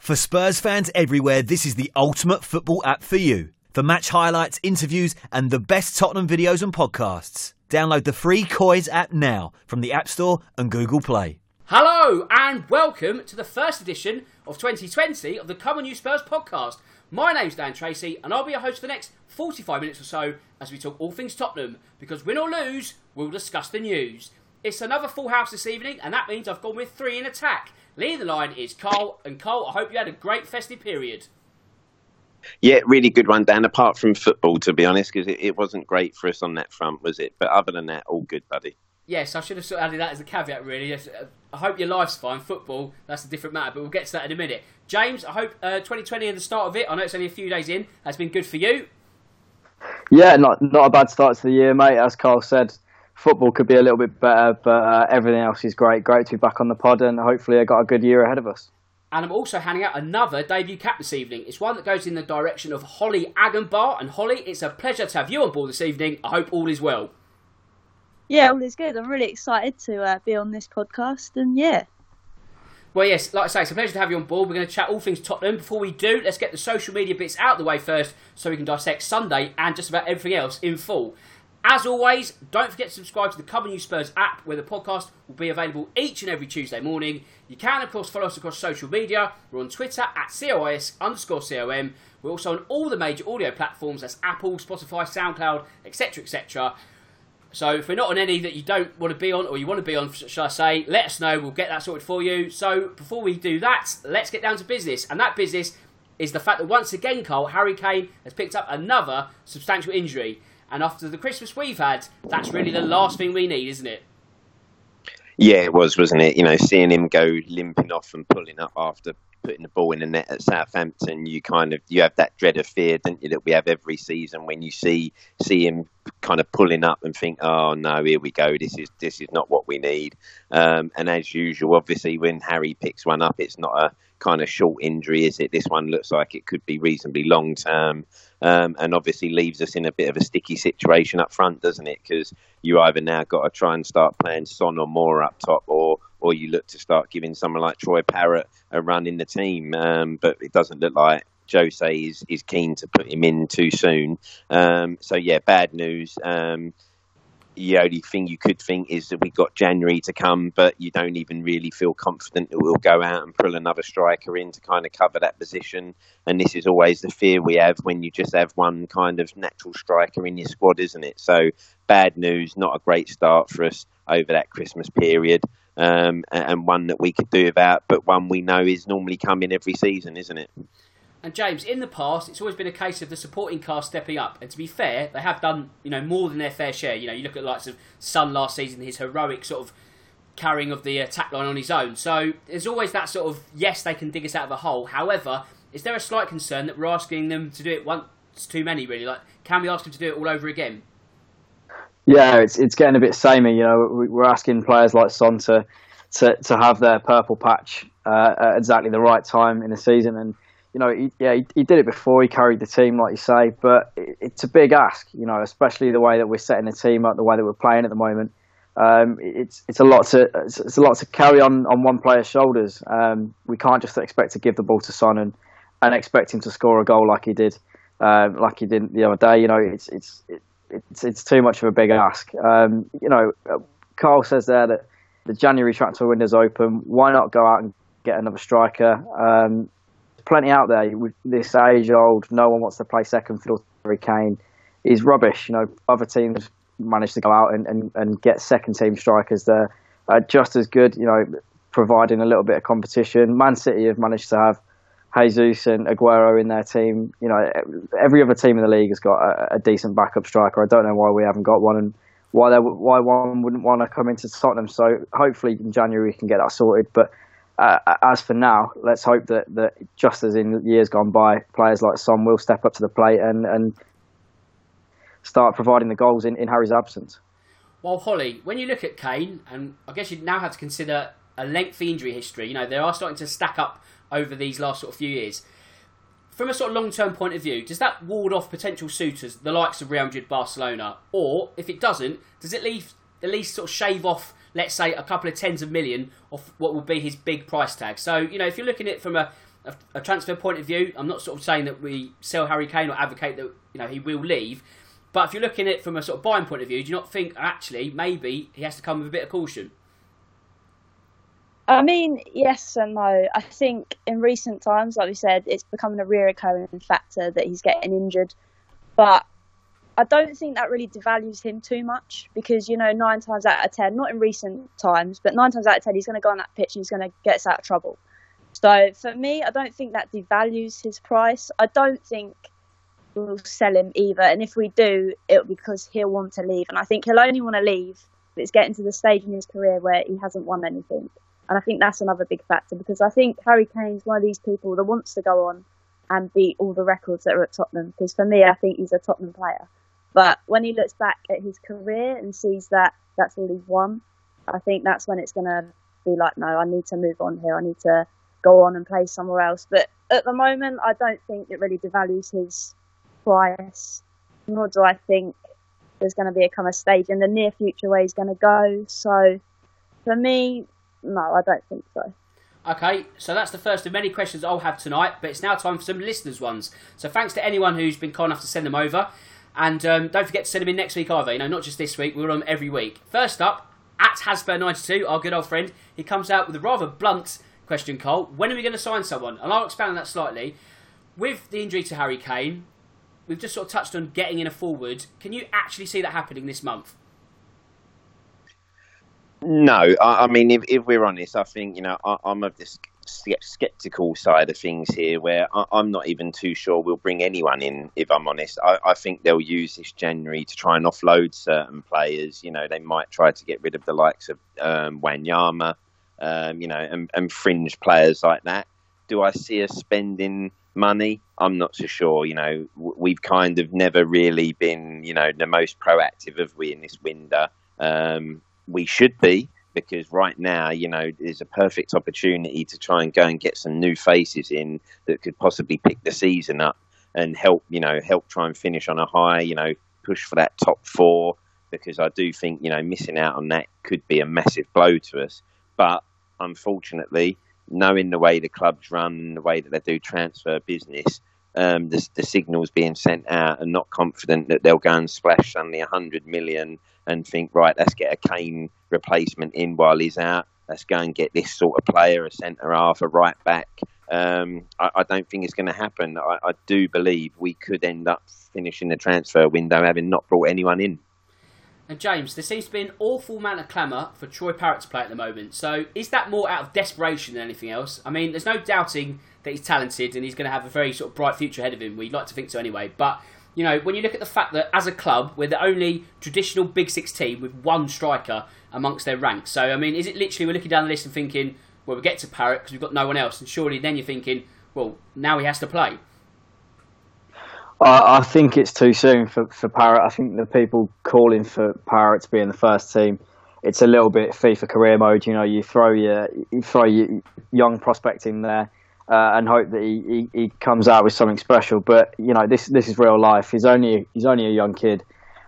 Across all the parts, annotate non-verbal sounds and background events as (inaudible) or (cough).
For Spurs fans everywhere, this is the ultimate football app for you. For match highlights, interviews, and the best Tottenham videos and podcasts. Download the free Coys app now from the App Store and Google Play. Hello and welcome to the first edition of 2020 of the Come On You Spurs podcast. My name's Dan Tracy and I'll be your host for the next 45 minutes or so as we talk all things Tottenham because win or lose, we'll discuss the news. It's another full house this evening and that means I've gone with three in attack. Leading the line is Carl and Carl, I hope you had a great festive period. Yeah, really good one, Dan. Apart from football, to be honest, because it, it wasn't great for us on that front, was it? But other than that, all good, buddy. Yes, I should have sort of added that as a caveat, really. Yes, uh, I hope your life's fine. Football, that's a different matter, but we'll get to that in a minute. James, I hope uh, 2020 and the start of it, I know it's only a few days in, has been good for you. Yeah, not not a bad start to the year, mate. As Carl said, football could be a little bit better, but uh, everything else is great. Great to be back on the pod, and hopefully, I got a good year ahead of us. And I'm also handing out another debut cap this evening. It's one that goes in the direction of Holly Agenbar. And Holly, it's a pleasure to have you on board this evening. I hope all is well. Yeah, all is good. I'm really excited to uh, be on this podcast, and yeah. Well, yes, like I say, it's a pleasure to have you on board. We're going to chat all things Tottenham. Before we do, let's get the social media bits out of the way first so we can dissect Sunday and just about everything else in full. As always, don't forget to subscribe to the On You Spurs app where the podcast will be available each and every Tuesday morning. You can, of course, follow us across social media. We're on Twitter at COYS underscore COM. We're also on all the major audio platforms that's Apple, Spotify, SoundCloud, etc. etc. So if we're not on any that you don't want to be on or you want to be on, shall I say, let us know. We'll get that sorted for you. So before we do that, let's get down to business. And that business is the fact that once again, Carl, Harry Kane has picked up another substantial injury. And after the Christmas we've had, that's really the last thing we need, isn't it? Yeah, it was, wasn't it? You know, seeing him go limping off and pulling up after putting the ball in the net at Southampton, you kind of you have that dread of fear, don't you, that we have every season when you see see him kind of pulling up and think, oh no, here we go, this is this is not what we need. Um, and as usual, obviously, when Harry picks one up, it's not a kind of short injury, is it? This one looks like it could be reasonably long term um, and obviously leaves us in a bit of a sticky situation up front, doesn't it? Because you either now got to try and start playing Son or Moura up top, or or you look to start giving someone like Troy Parrott a run in the team. Um, but it doesn't look like Jose is is keen to put him in too soon. Um, so yeah, bad news. Um, the only thing you could think is that we've got January to come, but you don't even really feel confident that we'll go out and pull another striker in to kind of cover that position. And this is always the fear we have when you just have one kind of natural striker in your squad, isn't it? So bad news, not a great start for us over that Christmas period. Um, and one that we could do without, but one we know is normally coming every season, isn't it? And James, in the past, it's always been a case of the supporting cast stepping up. And to be fair, they have done you know more than their fair share. You know, you look at the likes of Son last season, his heroic sort of carrying of the attack line on his own. So there's always that sort of yes, they can dig us out of a hole. However, is there a slight concern that we're asking them to do it once too many? Really, like can we ask them to do it all over again? Yeah, it's it's getting a bit samey. You know, we're asking players like Son to to, to have their purple patch uh, at exactly the right time in the season and you know, he, yeah, he, he, did it before. He carried the team, like you say, but it, it's a big ask, you know, especially the way that we're setting the team up, the way that we're playing at the moment. Um, it's it's a lot to it's, it's, a lot to carry on on one player's shoulders. Um, we can't just expect to give the ball to Son and, and expect him to score a goal like he did, um, like he did the other day. You know, it's it's it, it's it's too much of a big ask. Um, you know, Carl says there that the January transfer window's open. Why not go out and get another striker? Um, plenty out there with this age old. No one wants to play second fiddle. Harry Kane is rubbish. You know, other teams managed to go out and, and, and get second team strikers there, uh, just as good. You know, providing a little bit of competition. Man City have managed to have Jesus and Aguero in their team. You know, every other team in the league has got a, a decent backup striker. I don't know why we haven't got one and why why one wouldn't want to come into Tottenham. So hopefully in January we can get that sorted. But uh, as for now, let's hope that, that just as in years gone by, players like Son will step up to the plate and, and start providing the goals in, in Harry's absence. Well, Holly, when you look at Kane, and I guess you now have to consider a lengthy injury history, you know, they are starting to stack up over these last sort of few years. From a sort of long term point of view, does that ward off potential suitors, the likes of Real Madrid, Barcelona? Or, if it doesn't, does it leave, at least sort of shave off let's say, a couple of tens of million of what will be his big price tag. So, you know, if you're looking at it from a a, a, transfer point of view, I'm not sort of saying that we sell Harry Kane or advocate that you know he will leave. But if you're looking at it from a sort of buying point of view, do you not think actually maybe he has to come with a bit of caution? I mean, yes and no. I think in recent times, like we said, it's becoming a reoccurring factor that he's getting injured. But I don't think that really devalues him too much because, you know, nine times out of ten, not in recent times, but nine times out of ten, he's going to go on that pitch and he's going to get us out of trouble. So for me, I don't think that devalues his price. I don't think we'll sell him either. And if we do, it'll be because he'll want to leave. And I think he'll only want to leave if it's getting to the stage in his career where he hasn't won anything. And I think that's another big factor because I think Harry Kane's one of these people that wants to go on and beat all the records that are at Tottenham. Because for me, I think he's a Tottenham player. But when he looks back at his career and sees that that's all he's won, I think that's when it's going to be like, no, I need to move on here. I need to go on and play somewhere else. But at the moment, I don't think it really devalues his price, nor do I think there's going to be a kind of stage in the near future where he's going to go. So for me, no, I don't think so. Okay, so that's the first of many questions I'll have tonight, but it's now time for some listeners' ones. So thanks to anyone who's been kind enough to send them over. And um, don't forget to send them in next week either, you know, not just this week, we're on every week. First up, at Hasper92, our good old friend, he comes out with a rather blunt question, Cole. When are we going to sign someone? And I'll expand on that slightly. With the injury to Harry Kane, we've just sort of touched on getting in a forward. Can you actually see that happening this month? No, I, I mean, if, if, we're honest, I think you know I, am of this skeptical side of things here, where I, am not even too sure we'll bring anyone in. If I'm honest, I, I, think they'll use this January to try and offload certain players. You know, they might try to get rid of the likes of um, Wanyama, um, you know, and, and fringe players like that. Do I see us spending money? I'm not so sure. You know, we've kind of never really been, you know, the most proactive of we in this window. Um, we should be because right now, you know, there's a perfect opportunity to try and go and get some new faces in that could possibly pick the season up and help, you know, help try and finish on a high, you know, push for that top four. Because I do think, you know, missing out on that could be a massive blow to us. But unfortunately, knowing the way the clubs run, the way that they do transfer business, um, the, the signals being sent out and not confident that they'll go and splash suddenly 100 million and think, right, let's get a Kane replacement in while he's out. Let's go and get this sort of player, a centre half, a right back. Um, I, I, don't think it's going to happen. I, I do believe we could end up finishing the transfer window having not brought anyone in. And James, there seems to be an awful amount of clamour for Troy Parrott to play at the moment. So is that more out of desperation than anything else? I mean, there's no doubting that he's talented and he's going to have a very sort of bright future ahead of him. We'd like to think so anyway. But you know, when you look at the fact that as a club, we're the only traditional Big Six team with one striker amongst their ranks. So I mean, is it literally we're looking down the list and thinking, well, we get to Parrott because we've got no one else, and surely then you're thinking, well, now he has to play. I think it's too soon for, for Parrott. I think the people calling for Parrott to be in the first team, it's a little bit FIFA career mode. You know, you throw your you throw your young prospect in there uh, and hope that he, he, he, comes out with something special. But you know, this this is real life. He's only he's only a young kid.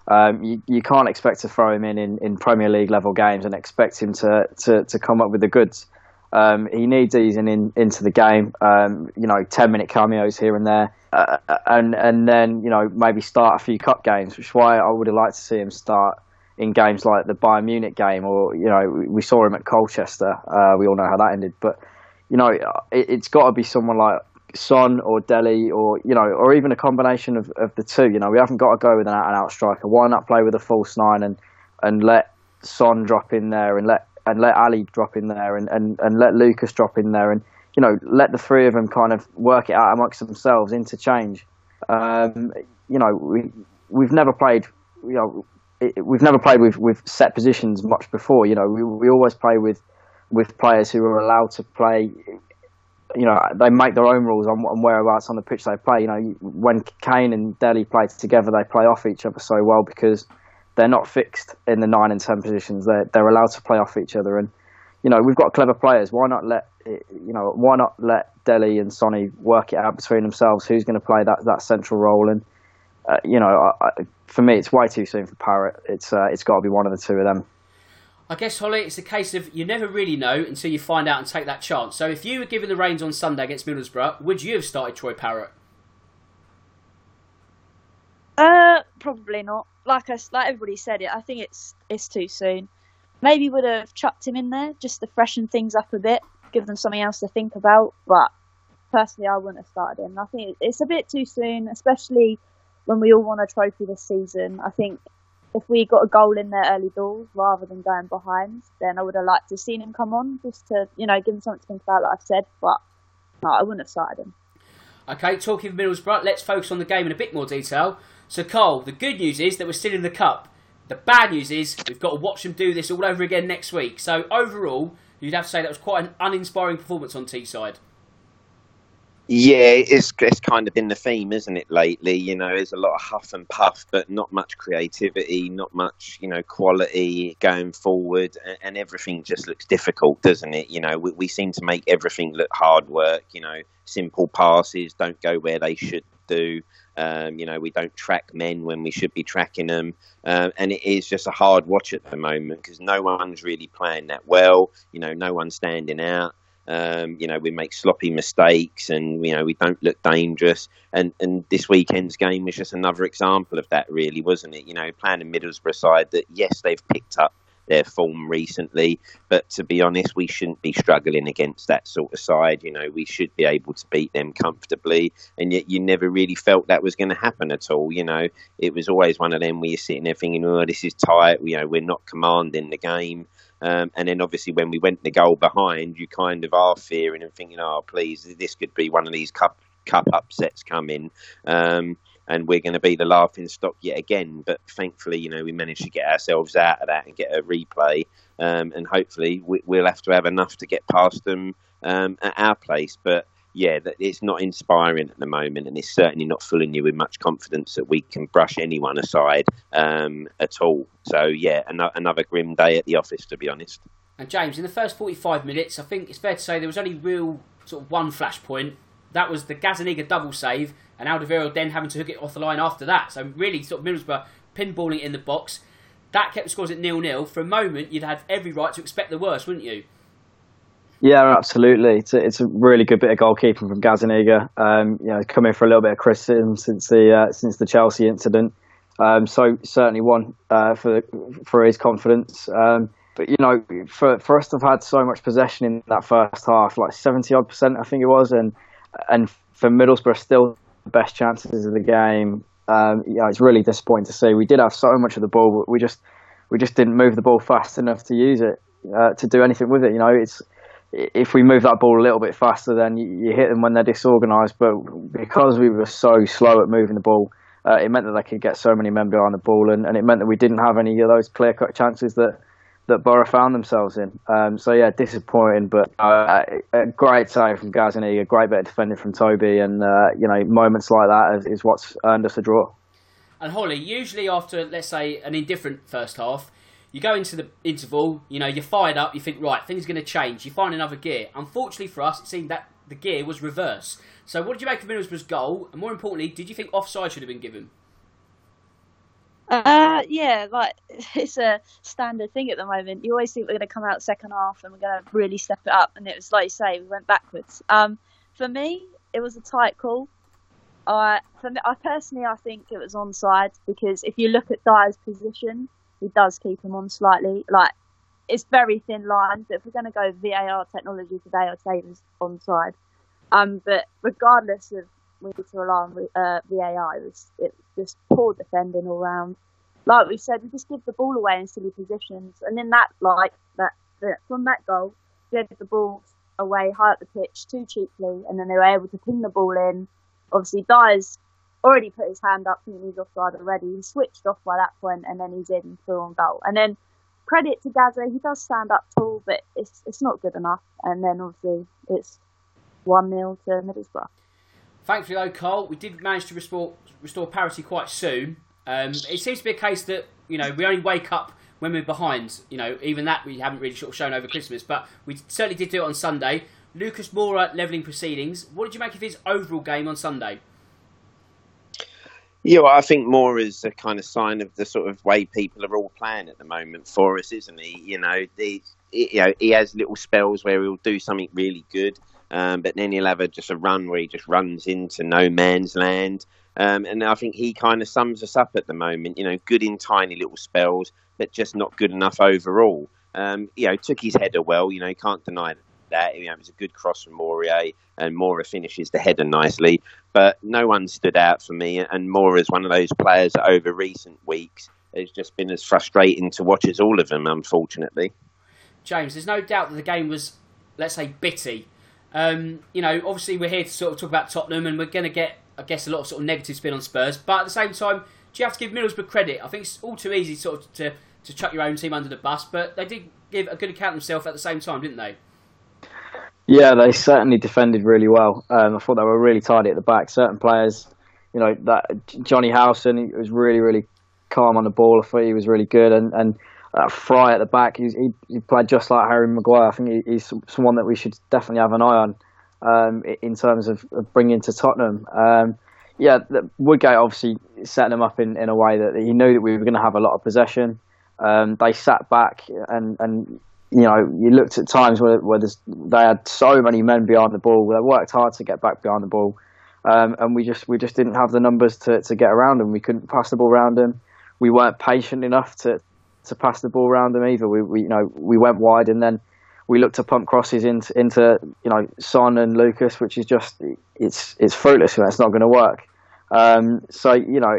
Um, you, you can't expect to throw him in, in, in Premier League level games and expect him to, to, to come up with the goods. Um, he needs easing in, into the game. Um, you know, ten minute cameos here and there uh, and and then you know maybe start a few cup games, which is why I would have liked to see him start in games like the Bayern Munich game, or you know we saw him at Colchester. Uh, we all know how that ended, but you know it, has got to be someone like Son or Dele, or you know, or even a combination of, of the two. You know, we haven't got to go with an out and out striker. Why not play with a false nine and and let Son drop in there and let and let Alli drop in there and, and, and let Lucas drop in there and you know, let the three of them kind of work it out amongst themselves, interchange. Um, you know, we we've never played, you know, we've never played with, with set positions much before. You know, we we always play with with players who are allowed to play. You know, they make their own rules on, on whereabouts on the pitch they play. You know, when Kane and Dele play together, they play off each other so well because they're not fixed in the nine and ten positions. They're they're allowed to play off each other and you know, we've got clever players. Why not let you know? Why not let Dele and Sonny work it out between themselves? Who's going to play that that central role? And uh, you know, I, I, for me, it's way too soon for Parrott. It's uh, it's got to be one of the two of them. I guess, Holly, it's a case of you never really know until you find out and take that chance. So if you were given the reins on Sunday against Middlesbrough, would you have started Troy Parrott? Uh, probably not. Like I, like everybody said it, I think it's it's too soon. Maybe would have chucked him in there just to freshen things up a bit, give them something else to think about. But personally, I wouldn't have started him. I think it's a bit too soon, especially when we all want a trophy this season. I think if we got a goal in their early doors rather than going behind, then I would have liked to have seen him come on just to, you know, give him something to think about, like I've said. But no, I wouldn't have started him. Okay, talking of Middlesbrough, let's focus on the game in a bit more detail. So, Cole, the good news is that we're still in the cup. The bad news is we've got to watch them do this all over again next week. So, overall, you'd have to say that was quite an uninspiring performance on Teesside. Yeah, it's it's kind of been the theme, isn't it, lately? You know, there's a lot of huff and puff, but not much creativity, not much, you know, quality going forward, and, and everything just looks difficult, doesn't it? You know, we, we seem to make everything look hard work. You know, simple passes don't go where they should do. Um, you know, we don't track men when we should be tracking them, um, and it is just a hard watch at the moment because no one's really playing that well. You know, no one's standing out. Um, you know, we make sloppy mistakes and, you know, we don't look dangerous. And, and this weekend's game was just another example of that, really, wasn't it? You know, playing a Middlesbrough side that, yes, they've picked up their form recently, but to be honest, we shouldn't be struggling against that sort of side. You know, we should be able to beat them comfortably, and yet you never really felt that was going to happen at all. You know, it was always one of them where you're sitting there thinking, oh, this is tight, you know, we're not commanding the game. Um, and then obviously when we went the goal behind, you kind of are fearing and thinking, oh, please, this could be one of these cup cup upsets coming. Um, and we're going to be the laughing stock yet again. But thankfully, you know, we managed to get ourselves out of that and get a replay. Um, and hopefully, we, will have to have enough to get past them um, at our place. But yeah, it's not inspiring at the moment, and it's certainly not filling you with much confidence that we can brush anyone aside um, at all. So yeah, another grim day at the office, to be honest. And James, in the first 45 minutes, I think it's fair to say there was only real sort of one flashpoint. That was the Gazzaniga double save, and Alderweireld then having to hook it off the line after that. So really, sort of Middlesbrough pinballing it in the box. That kept the scores at nil-nil. For a moment, you'd have every right to expect the worst, wouldn't you? Yeah, absolutely. It's a, it's a really good bit of goalkeeping from Gazzaniga. Um, you know, coming for a little bit of criticism since the uh, since the Chelsea incident. Um, so certainly one uh, for for his confidence. Um, but you know, for for us to have had so much possession in that first half, like seventy odd percent, I think it was, and and for Middlesbrough still the best chances of the game. Um, know, it's really disappointing to see. We did have so much of the ball, but we just we just didn't move the ball fast enough to use it uh, to do anything with it. You know, it's if we move that ball a little bit faster, then you, you hit them when they're disorganised. But because we were so slow at moving the ball, uh, it meant that they could get so many men behind the ball, and, and it meant that we didn't have any of those clear cut chances that that Borough found themselves in. Um, so yeah, disappointing, but uh, a great save from Gazzaniga, a great bit of defending from Toby, and uh, you know moments like that is, is what's earned us a draw. And Holly, usually after let's say an indifferent first half, you go into the interval, you know, you're fired up, you think, right, things are going to change. You find another gear. Unfortunately for us, it seemed that the gear was reverse. So, what did you make of Middlesbrough's goal? And more importantly, did you think offside should have been given? Uh, yeah, like (laughs) it's a standard thing at the moment. You always think we're going to come out second half and we're going to really step it up, and it was like you say, we went backwards. Um, for me, it was a tight call. I, for me, I personally, I think it was onside because if you look at Dier's position, he does keep him on slightly. Like it's very thin line. But if we're going to go VAR technology today, I'd say it onside. Um, but regardless of need to on uh, VAR, it was, it was just poor defending all round. Like we said, we just give the ball away in silly positions, and in that like that, that from that goal, had the ball away high up the pitch too cheaply, and then they were able to pin the ball in. Obviously, Dier's already put his hand up thinking he's offside already. He switched off by that point and then he's in through on goal. And then credit to Gaza, he does stand up tall, but it's it's not good enough. And then obviously it's 1 0 to Middlesbrough. Thankfully, though, Carl, we did manage to restore, restore parity quite soon. Um, it seems to be a case that, you know, we only wake up when we're behind. You know, even that we haven't really sort of shown over Christmas, but we certainly did do it on Sunday. Lucas Moura levelling proceedings. What did you make of his overall game on Sunday? Yeah, well, I think Moura is a kind of sign of the sort of way people are all playing at the moment for us, isn't he? You know, the, you know, he has little spells where he'll do something really good, um, but then he'll have a, just a run where he just runs into no man's land. Um, and I think he kind of sums us up at the moment. You know, good in tiny little spells, but just not good enough overall. Um, you know, took his header well. You know, can't deny that. You know, it was a good cross from Aurier, and Moura finishes the header nicely. But no one stood out for me, and Moura is one of those players that over recent weeks has just been as frustrating to watch as all of them, unfortunately. James, there's no doubt that the game was, let's say, bitty. Um, you know, obviously we're here to sort of talk about Tottenham, and we're going to get, I guess, a lot of sort of negative spin on Spurs. But at the same time, do you have to give Middlesbrough credit? I think it's all too easy sort of to, to chuck your own team under the bus, but they did give a good account of themselves at the same time, didn't they? Yeah, they certainly defended really well. Um, I thought they were really tidy at the back. Certain players, you know, that Jonny Howson he was really, really calm on the ball. I thought he was really good, and and uh, Fry at the back, he, he played just like Harry Maguire. I think he, he's someone that we should definitely have an eye on um, in terms of, bringing to Tottenham. Um, yeah, Woodgate obviously set them up in, in a way that he knew that we were going to have a lot of possession. Um, they sat back and, and you know, you looked at times where, where they had so many men behind the ball. They worked hard to get back behind the ball, um, and we just we just didn't have the numbers to, to get around them. We couldn't pass the ball around them. We weren't patient enough to, to pass the ball around them either. We, we you know we went wide and then we looked to pump crosses into into you know Son and Lucas, which is just it's it's fruitless. It's not going to work. Um, so you know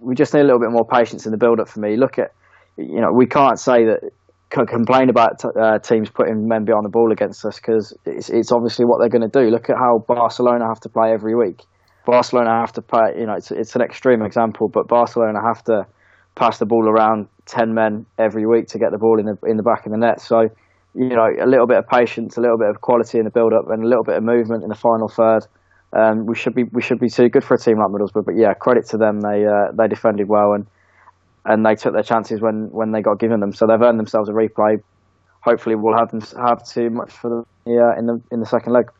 we just need a little bit more patience in the build up for me. Look at you know we can't say that complain about uh, teams putting men behind the ball against us because it's, it's obviously what they're going to do. Look at how Barcelona have to play every week. Barcelona have to play, you know, it's, it's an extreme example, but Barcelona have to pass the ball around 10 men every week to get the ball in the, in the back of the net. So, you know, a little bit of patience, a little bit of quality in the build up, and a little bit of movement in the final third. Um, we should be we should be too good for a team like Middlesbrough. But yeah, credit to them. They uh, they defended well and and they took their chances when, when they got given them. So they've earned themselves a replay. Hopefully, we'll have them have too much for the yeah in the in the second leg.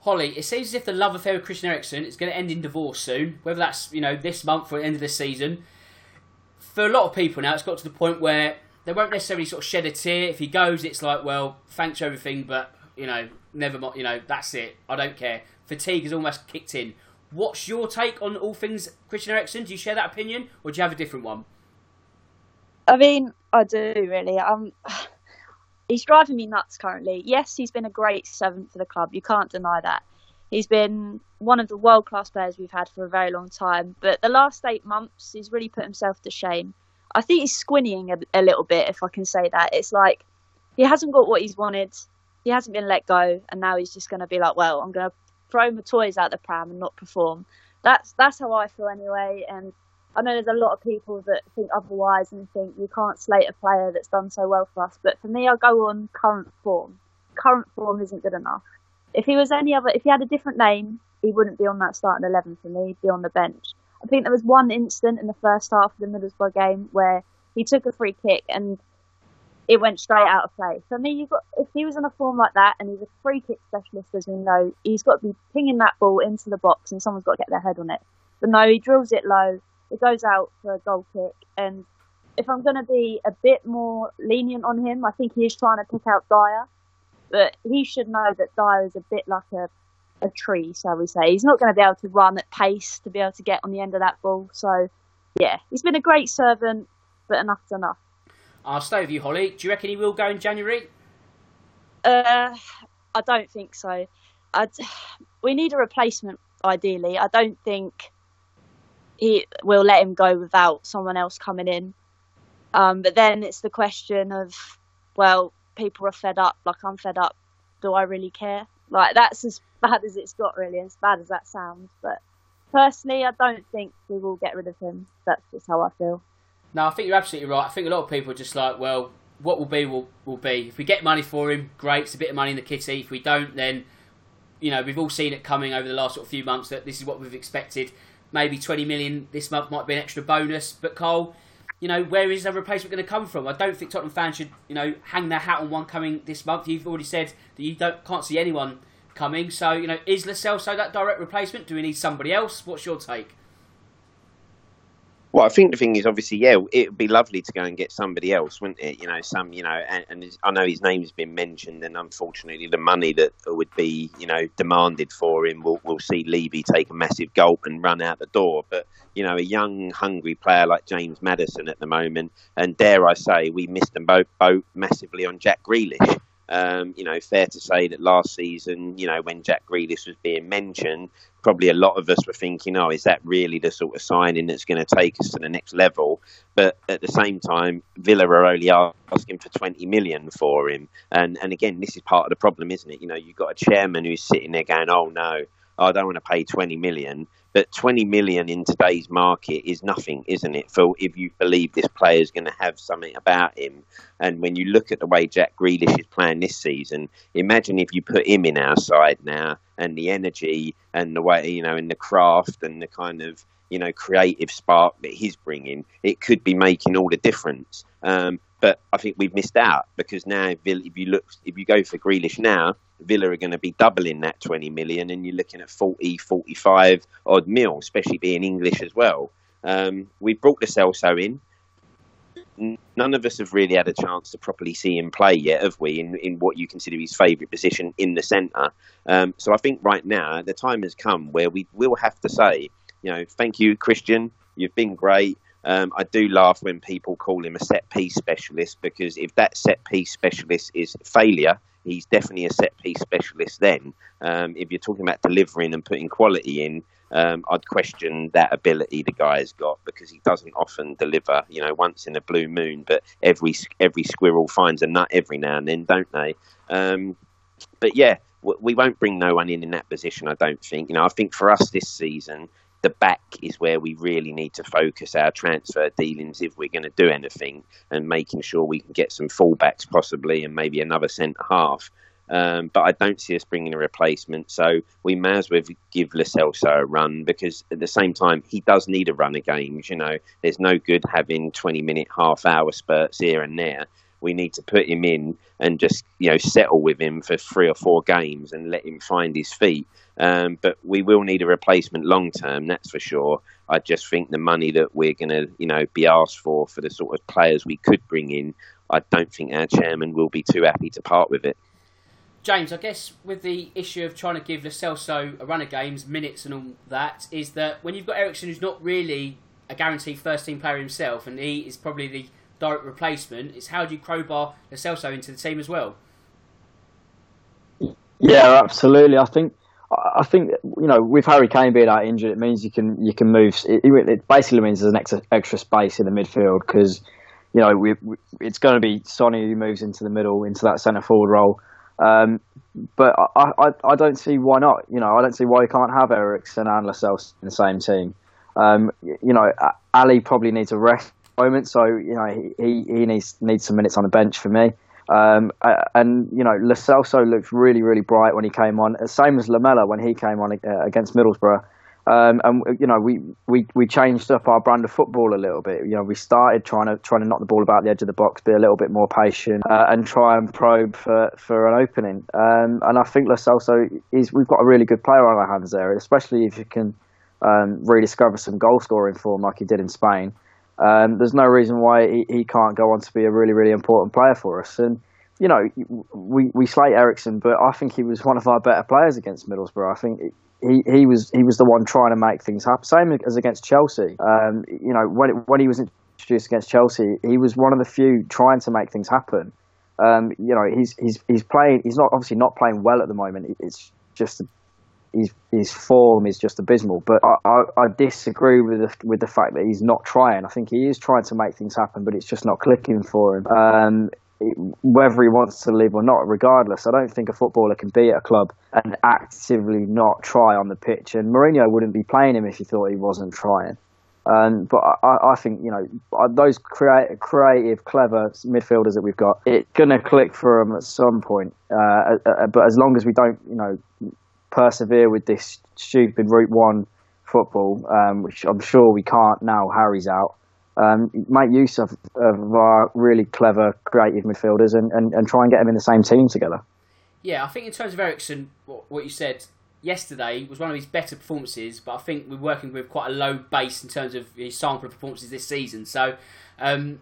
Holly, it seems as if the love affair with Christian Eriksen is going to end in divorce soon. Whether that's you know this month or the end of the season. For a lot of people now, it's got to the point where they won't necessarily sort of shed a tear. If he goes, it's like, well, thanks for everything, but you know, never mind. You know, that's it. I don't care. Fatigue has almost kicked in. What's your take on all things Christian Eriksen? Do you share that opinion, or do you have a different one? I mean, I do really. Um, (sighs) he's driving me nuts currently. Yes, he's been a great servant for the club. You can't deny that. He's been one of the world class players we've had for a very long time. But the last eight months, he's really put himself to shame. I think he's squinnying a, a little bit, if I can say that. It's like he hasn't got what he's wanted. He hasn't been let go, and now he's just going to be like, well, I'm going to throw my toys out the pram and not perform. That's that's how I feel anyway. And I know there's a lot of people that think otherwise and think you can't slate a player that's done so well for us. But for me, I go on current form. Current form isn't good enough. If he was any other, if he had a different name, he wouldn't be on that starting eleven for me. He'd be on the bench. I think there was one instant in the first half of the Middlesbrough game where he took a free kick and it went straight out of play. For me, you got if he was in a form like that and he's a free kick specialist, as we know, he's got to be pinging that ball into the box and someone's got to get their head on it. But no, he drills it low. It goes out for a goal kick. And if I'm going to be a bit more lenient on him, I think he is trying to pick out Dier, But he should know that Dier is a bit like a a tree, shall we say. He's not going to be able to run at pace to be able to get on the end of that ball. So, yeah, he's been a great servant, but enough's enough. I'll stay with you, Holly. Do you reckon he will go in January? Uh, I don't think so. I'd, we need a replacement, ideally. I don't think he will let him go without someone else coming in. Um, but then it's the question of, well, people are fed up. Like I'm fed up. Do I really care? Like that's as bad as it's got, really. As bad as that sounds, but personally, I don't think we will get rid of him. That's just how I feel. No, I think you're absolutely right. I think a lot of people are just like, well, what will be will, will be. If we get money for him, great. It's a bit of money in the kitty. If we don't, then you know we've all seen it coming over the last sort of few months that this is what we've expected. Maybe 20 million this month might be an extra bonus. But Cole, you know, where is the replacement going to come from? I don't think Tottenham fans should, you know, hang their hat on one coming this month. You've already said that you don't can't see anyone coming. So, you know, is Celso that direct replacement? Do we need somebody else? What's your take? Well, I think the thing is, obviously, yeah, it would be lovely to go and get somebody else, wouldn't it? You know, some, you know, and, and I know his name's been mentioned, and unfortunately, the money that would be, you know, demanded for him will will see Levy take a massive gulp and run out the door. But you know, a young, hungry player like James Maddison at the moment, and dare I say, we missed them both, both massively on Jack Grealish. Um, you know, fair to say that last season, you know, when Jack Grealish was being mentioned, probably a lot of us were thinking, oh, is that really the sort of signing that's going to take us to the next level? But at the same time, Villa are only asking for 20 million for him. And, and again, this is part of the problem, isn't it? You know, you've got a chairman who's sitting there going, oh, no, I don't want to pay 20 million. But 20 million in today's market is nothing, isn't it? For if you believe this player is going to have something about him. And when you look at the way Jack Grealish is playing this season, imagine if you put him in our side now and the energy and the way, you know, and the craft and the kind of, you know, creative spark that he's bringing, it could be making all the difference. Um, but I think we've missed out because now, if you look, if you go for Grealish now, Villa are going to be doubling that 20 million, and you're looking at 40, 45 odd mil, especially being English as well. Um, we brought the Celso in. None of us have really had a chance to properly see him play yet, have we? In, in what you consider his favourite position in the centre. Um, so I think right now the time has come where we will have to say, you know, thank you, Christian. You've been great. Um, I do laugh when people call him a set piece specialist because if that set piece specialist is failure, he's definitely a set piece specialist. Then, um, if you're talking about delivering and putting quality in, um, I'd question that ability the guy's got because he doesn't often deliver. You know, once in a blue moon, but every every squirrel finds a nut every now and then, don't they? Um, but yeah, we won't bring no one in in that position. I don't think. You know, I think for us this season, the back is where we really need to focus our transfer dealings if we're going to do anything, and making sure we can get some fullbacks possibly, and maybe another centre half. Um, but I don't see us bringing a replacement, so we may as well give Celso a run because at the same time he does need a run of games. You know, there's no good having 20 minute, half hour spurts here and there we need to put him in and just you know settle with him for three or four games and let him find his feet. Um, but we will need a replacement long term, that's for sure. I just think the money that we're going to you know be asked for for the sort of players we could bring in, I don't think our chairman will be too happy to part with it. James, I guess with the issue of trying to give Lo Celso a run of games, minutes, and all that, is that when you've got Eriksen, who's not really a guaranteed first team player himself, and he is probably the direct replacement. It's how do you crowbar Lo Celso into the team as well? Yeah, absolutely. I think I think you know with Harry Kane being out injured, it means you can you can move. It, it basically means there's an extra, extra space in the midfield because you know we, we, it's going to be Sonny who moves into the middle into that centre forward role. Um, but I, I, I don't see why not. You know I don't see why you can't have Eriksen and Celso in the same team. Um, you know Alli probably needs a rest moment. So you know he, he needs needs some minutes on the bench for me. Um, and you know Lo Celso looked really really bright when he came on. Same as Lamela when he came on uh, against Middlesbrough. Um, and you know we, we, we changed up our brand of football a little bit. You know we started trying to trying to knock the ball about the edge of the box, be a little bit more patient, uh, and try and probe for, for an opening. Um, and I think Lo Celso is we've got a really good player on our hands there, especially if you can um, rediscover some goal scoring form like he did in Spain. Um, there's no reason why he, he can't go on to be a really, really important player for us. And, you know, we, we slate Eriksen, but I think he was one of our better players against Middlesbrough. I think he, he was he was the one trying to make things happen. Same as against Chelsea. Um, you know, when, when he was introduced against Chelsea, he was one of the few trying to make things happen. Um, you know, he's, he's, he's playing, he's not obviously not playing well at the moment. It's just his his form is just abysmal. But I, I, I, disagree with the, with the fact that he's not trying. I think he is trying to make things happen, but it's just not clicking for him. Um, whether he wants to live or not, regardless, I don't think a footballer can be at a club and actively not try on the pitch. And Mourinho wouldn't be playing him if he thought he wasn't trying. Um, but I, I, think you know those creative, creative, clever midfielders that we've got, it's gonna click for them at some point. Uh, uh, but as long as we don't, you know, persevere with this stupid Route One football, um, which I'm sure we can't now. Harry's out. Um, make use of, of our really clever, creative midfielders and, and, and try and get them in the same team together. Yeah, I think in terms of Eriksen, what, what you said, yesterday was one of his better performances, but I think we're working with quite a low base in terms of his sample of performances this season. So um,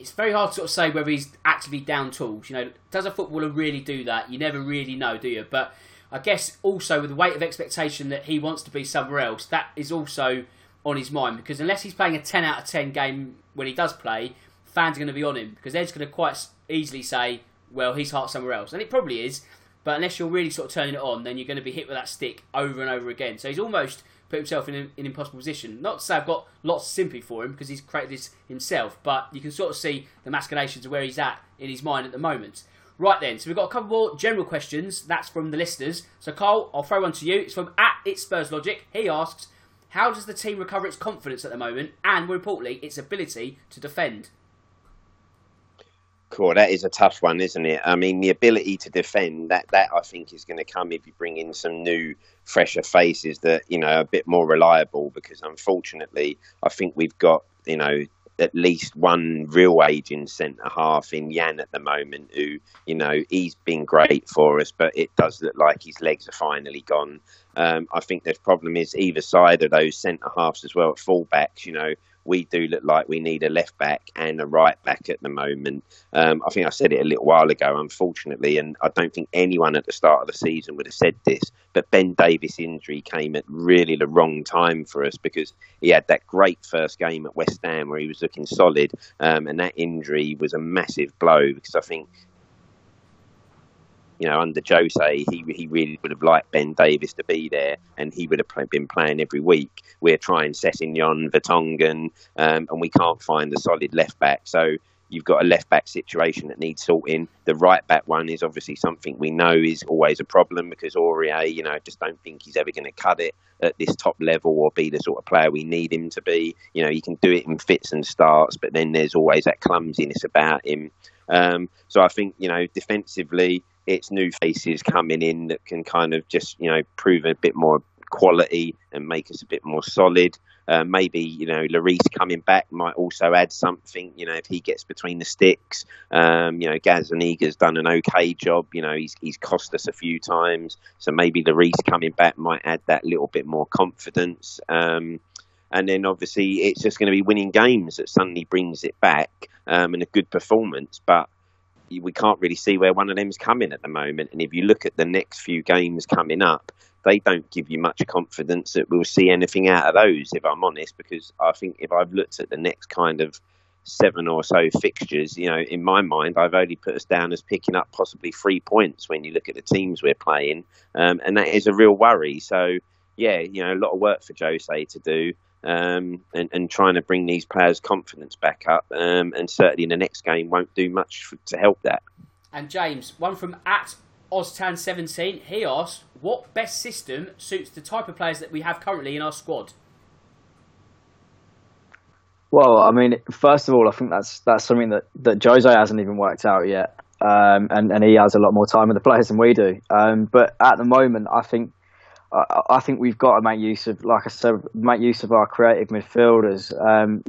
it's very hard to sort of say whether he's actively down tools. You know, does a footballer really do that? You never really know, do you? But I guess also with the weight of expectation that he wants to be somewhere else, that is also on his mind because unless he's playing a 10 out of 10 game when he does play, fans are going to be on him because they're just going to quite easily say, well, his heart's somewhere else. And it probably is, but unless you're really sort of turning it on, then you're going to be hit with that stick over and over again. So he's almost put himself in an, impossible position. Not to say I've got lots of sympathy for him because he's created this himself, but you can sort of see the machinations of where he's at in his mind at the moment. Right then, so we've got a couple more general questions. That's from the listeners. So Carl, I'll throw one to you. It's from at It's Spurs Logic. He asks, how does the team recover its confidence at the moment, and more importantly, its ability to defend? Cool, that is a tough one, isn't it? I mean, the ability to defend that that I think is going to come if you bring in some new, fresher faces that you know are a bit more reliable. Because unfortunately, I think we've got you know at least one real aging centre half in Jan at the moment, who you know he's been great for us, but it does look like his legs are finally gone. Um, I think the problem is either side of those centre halves as well at fullbacks. You know, we do look like we need a left back and a right back at the moment. Um, I think I said it a little while ago, unfortunately, and I don't think anyone at the start of the season would have said this. But Ben Davies' injury came at really the wrong time for us because he had that great first game at West Ham where he was looking solid, um, and that injury was a massive blow because I think you know, under Jose, he he really would have liked Ben Davies to be there, and he would have been playing every week. We're trying Sessegnon, Vertonghen, um, and we can't find a solid left back. So you've got a left back situation that needs sorting. The right back one is obviously something we know is always a problem because Aurier, you know, just don't think he's ever going to cut it at this top level or be the sort of player we need him to be. You know, he can do it in fits and starts, but then there's always that clumsiness about him. Um, so I think, you know, defensively, it's new faces coming in that can kind of just you know prove a bit more quality and make us a bit more solid. Uh, maybe you know Lloris coming back might also add something. You know if he gets between the sticks, um, you know Gazzaniga's done an okay job. You know he's he's cost us a few times, so maybe Lloris coming back might add that little bit more confidence. Um, and then obviously it's just going to be winning games that suddenly brings it back um, and a good performance. But we can't really see where one of them's coming at the moment. And if you look at the next few games coming up, they don't give you much confidence that we'll see anything out of those, if I'm honest, because I think if I've looked at the next kind of seven or so fixtures, you know, in my mind, I've only put us down as picking up possibly three points when you look at the teams we're playing. Um, and that is a real worry. So, yeah, you know, a lot of work for Jose to do um, and, and trying to bring these players' confidence back up. Um, and certainly in the next game won't do much for, to help that. And James, one from at Oztan17, he asks, what best system suits the type of players that we have currently in our squad? Well, I mean, first of all, I think that's that's something that, that Jose hasn't even worked out yet, um, and and he has a lot more time with the players than we do. Um, but at the moment, I think I, think we've got to make use of, like I said, make use of our creative midfielders. Um,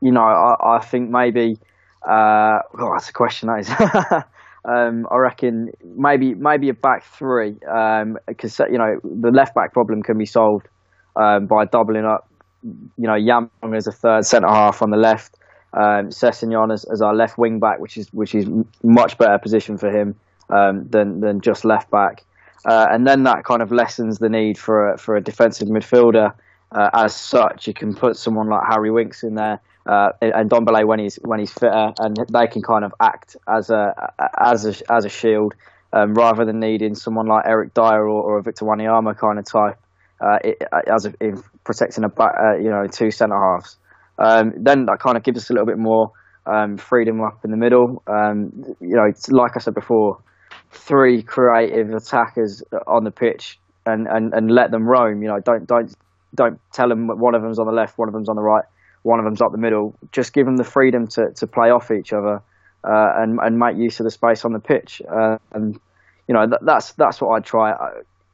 you know, I, I think maybe. Uh, oh, that's a question. That is. (laughs) um, I reckon maybe maybe a back three because um, you know the left back problem can be solved um, by doubling up. You know, Young as a third centre half on the left, um, Sessegnon as, as our left wing back, which is which is much better position for him um, than than just left back. Uh, and then that kind of lessens the need for a, for a defensive midfielder uh, as such. You can put someone like Harry Winks in there uh, and Ndombele when he's when he's fitter, and they can kind of act as a as a as a shield um, rather than needing someone like Eric Dier or, or a Victor Wanyama kind of type uh, it, as a, in protecting a back, uh, you know two centre halves. Um, then that kind of gives us a little bit more um, freedom up in the middle. Um, you know, like I said before, three creative attackers on the pitch and, and, and let them roam. You know, don't don't don't tell them one of them's on the left, one of them's on the right, one of them's up the middle. Just give them the freedom to, to play off each other uh, and and make use of the space on the pitch. Uh, and you know that, that's that's what I'd try.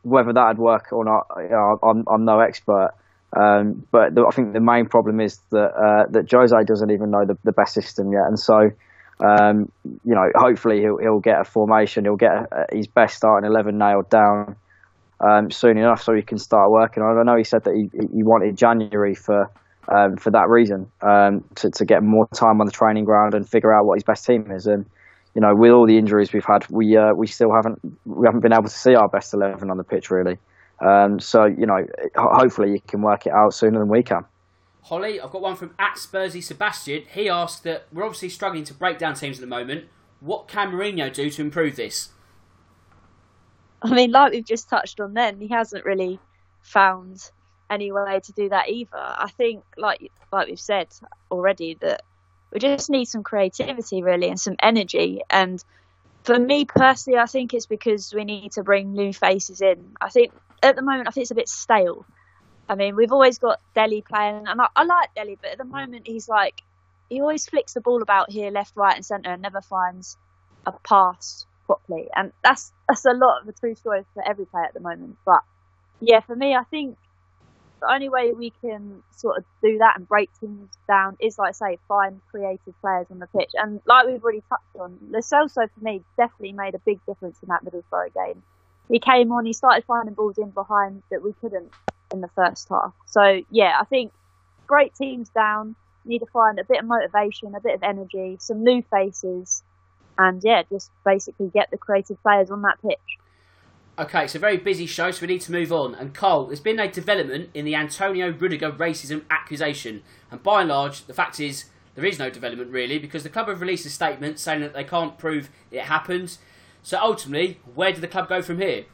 Whether that'd work or not, you know, I'm I'm no expert. Um, but the, I think the main problem is that uh, that Jose doesn't even know the, the best system yet, and so um, you know, hopefully he'll, he'll get a formation, he'll get a, his best starting eleven nailed down, um, soon enough so he can start working. I know he said that he, he wanted January for um, for that reason um, to, to get more time on the training ground and figure out what his best team is. And you know, with all the injuries we've had, we uh, we still haven't we haven't been able to see our best eleven on the pitch really. Um, so you know, hopefully you can work it out sooner than we can. Holly, I've got one from at Spursy Sebastian. He asked that we're obviously struggling to break down teams at the moment. What can Mourinho do to improve this? I mean, like we've just touched on, then he hasn't really found any way to do that either. I think, like like we've said already, that we just need some creativity really and some energy. And for me personally, I think it's because we need to bring new faces in. I think at the moment, I think it's a bit stale. I mean, we've always got Dele playing, and I, I like Dele, but at the moment, he's like he always flicks the ball about here, left, right, and centre, and never finds a pass properly. And that's that's a lot of the true story for every player at the moment. But yeah, for me, I think the only way we can sort of do that and break teams down is, like I say, find creative players on the pitch. And like we've already touched on, Lo for me definitely made a big difference in that Middlesbrough game. He came on, he started finding balls in behind that we couldn't in the first half. So yeah, I think great teams down. Need to find a bit of motivation, a bit of energy, some new faces, and yeah, just basically get the creative players on that pitch. Okay, it's a very busy show, so we need to move on. And Cole, there's been a development in the Antonio Rudiger racism accusation, and by and large, the fact is there is no development really because the club have released a statement saying that they can't prove it happened. So ultimately, where do the club go from here?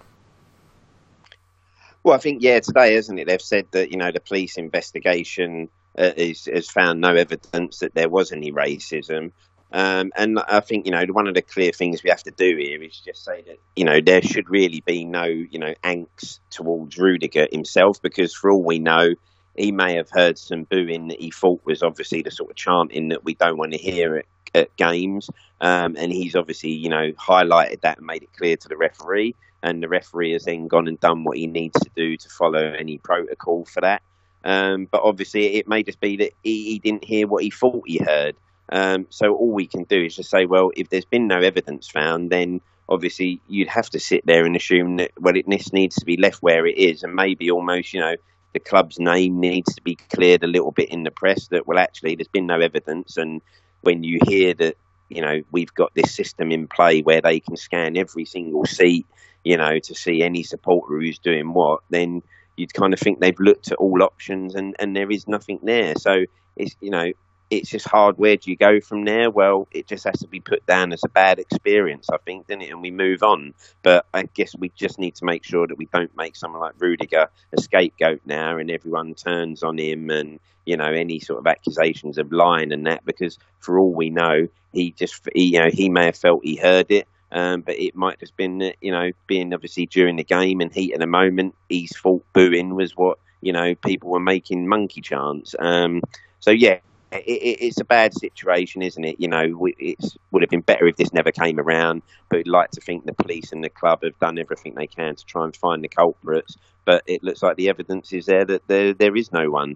Well, I think yeah, today, isn't it? They've said that you know the police investigation uh, is, has found no evidence that there was any racism. Um, and I think you know one of the clear things we have to do here is just say that you know there should really be no you know angst towards Rudiger himself because for all we know he may have heard some booing that he thought was obviously the sort of chanting that we don't want to hear at, at games, um, and he's obviously you know highlighted that and made it clear to the referee, and the referee has then gone and done what he needs to do to follow any protocol for that. Um, but obviously, it may just be that he, he didn't hear what he thought he heard. Um, so all we can do is just say, well, if there's been no evidence found, then obviously you'd have to sit there and assume that well, it, this needs to be left where it is, and maybe almost, you know, the club's name needs to be cleared a little bit in the press that well, actually, there's been no evidence, and when you hear that, you know, we've got this system in play where they can scan every single seat, you know, to see any supporter who's doing what, then you'd kind of think they've looked at all options and, and there is nothing there. So it's you know it's just hard. Where do you go from there? Well, it just has to be put down as a bad experience, I think, doesn't it? And we move on. But I guess we just need to make sure that we don't make someone like Rudiger a scapegoat now, and everyone turns on him, and you know any sort of accusations of lying and that. Because for all we know, he just he, you know he may have felt he heard it. Um, but it might have been, you know, being obviously during the game and heat of the moment, his fault booing was what, you know, people were making monkey chants. Um, so, yeah, it, it, it's a bad situation, isn't it? You know, it would have been better if this never came around. But we'd like to think the police and the club have done everything they can to try and find the culprits. But it looks like the evidence is there that there there is no one.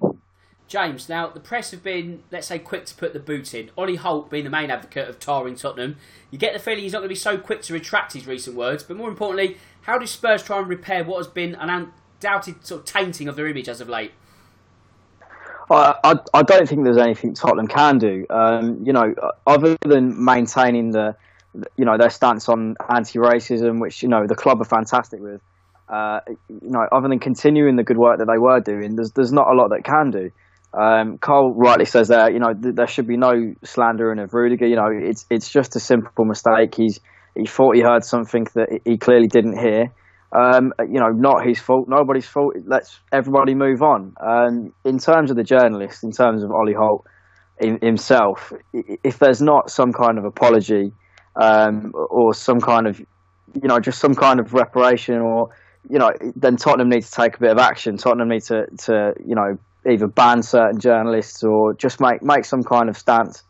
James, now the press have been, let's say, quick to put the boot in. Ollie Holt being the main advocate of tarring Tottenham, you get the feeling he's not going to be so quick to retract his recent words. But more importantly, how do Spurs try and repair what has been an undoubted sort of tainting of their image as of late? I, I, don't think there's anything Tottenham can do. Um, you know, other than maintaining the, you know, their stance on anti-racism, which you know the club are fantastic with. Uh, you know, other than continuing the good work that they were doing, there's there's not a lot that can do. Um, rightly says that you know th- there should be no slandering of Rudiger. You know, it's it's just a simple mistake. He's he thought he heard something that he clearly didn't hear. Um, you know, not his fault, nobody's fault. Let's everybody move on. Um, in terms of the journalist, in terms of Ollie Holt in, himself, if there's not some kind of apology um, or some kind of, you know, just some kind of reparation, or you know, then Tottenham needs to take a bit of action. Tottenham needs to, to you know, either ban certain journalists or just make make some kind of stance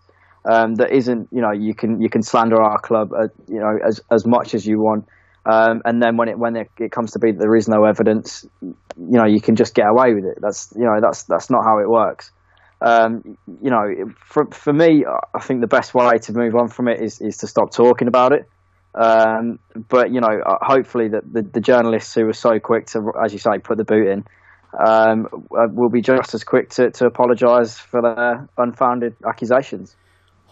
um, that isn't, you know, you can you can slander our club, uh, you know, as as much as you want. Um, and then when it when it, it, comes to be that there is no evidence, you know, you can just get away with it. That's you know that's that's not how it works. Um, you know, for for me, I think the best way to move on from it is is to stop talking about it. Um, but you know, uh, hopefully the, the, the journalists who were so quick to, as you say, put the boot in, um, uh, will be just as quick to, to apologise for their unfounded accusations.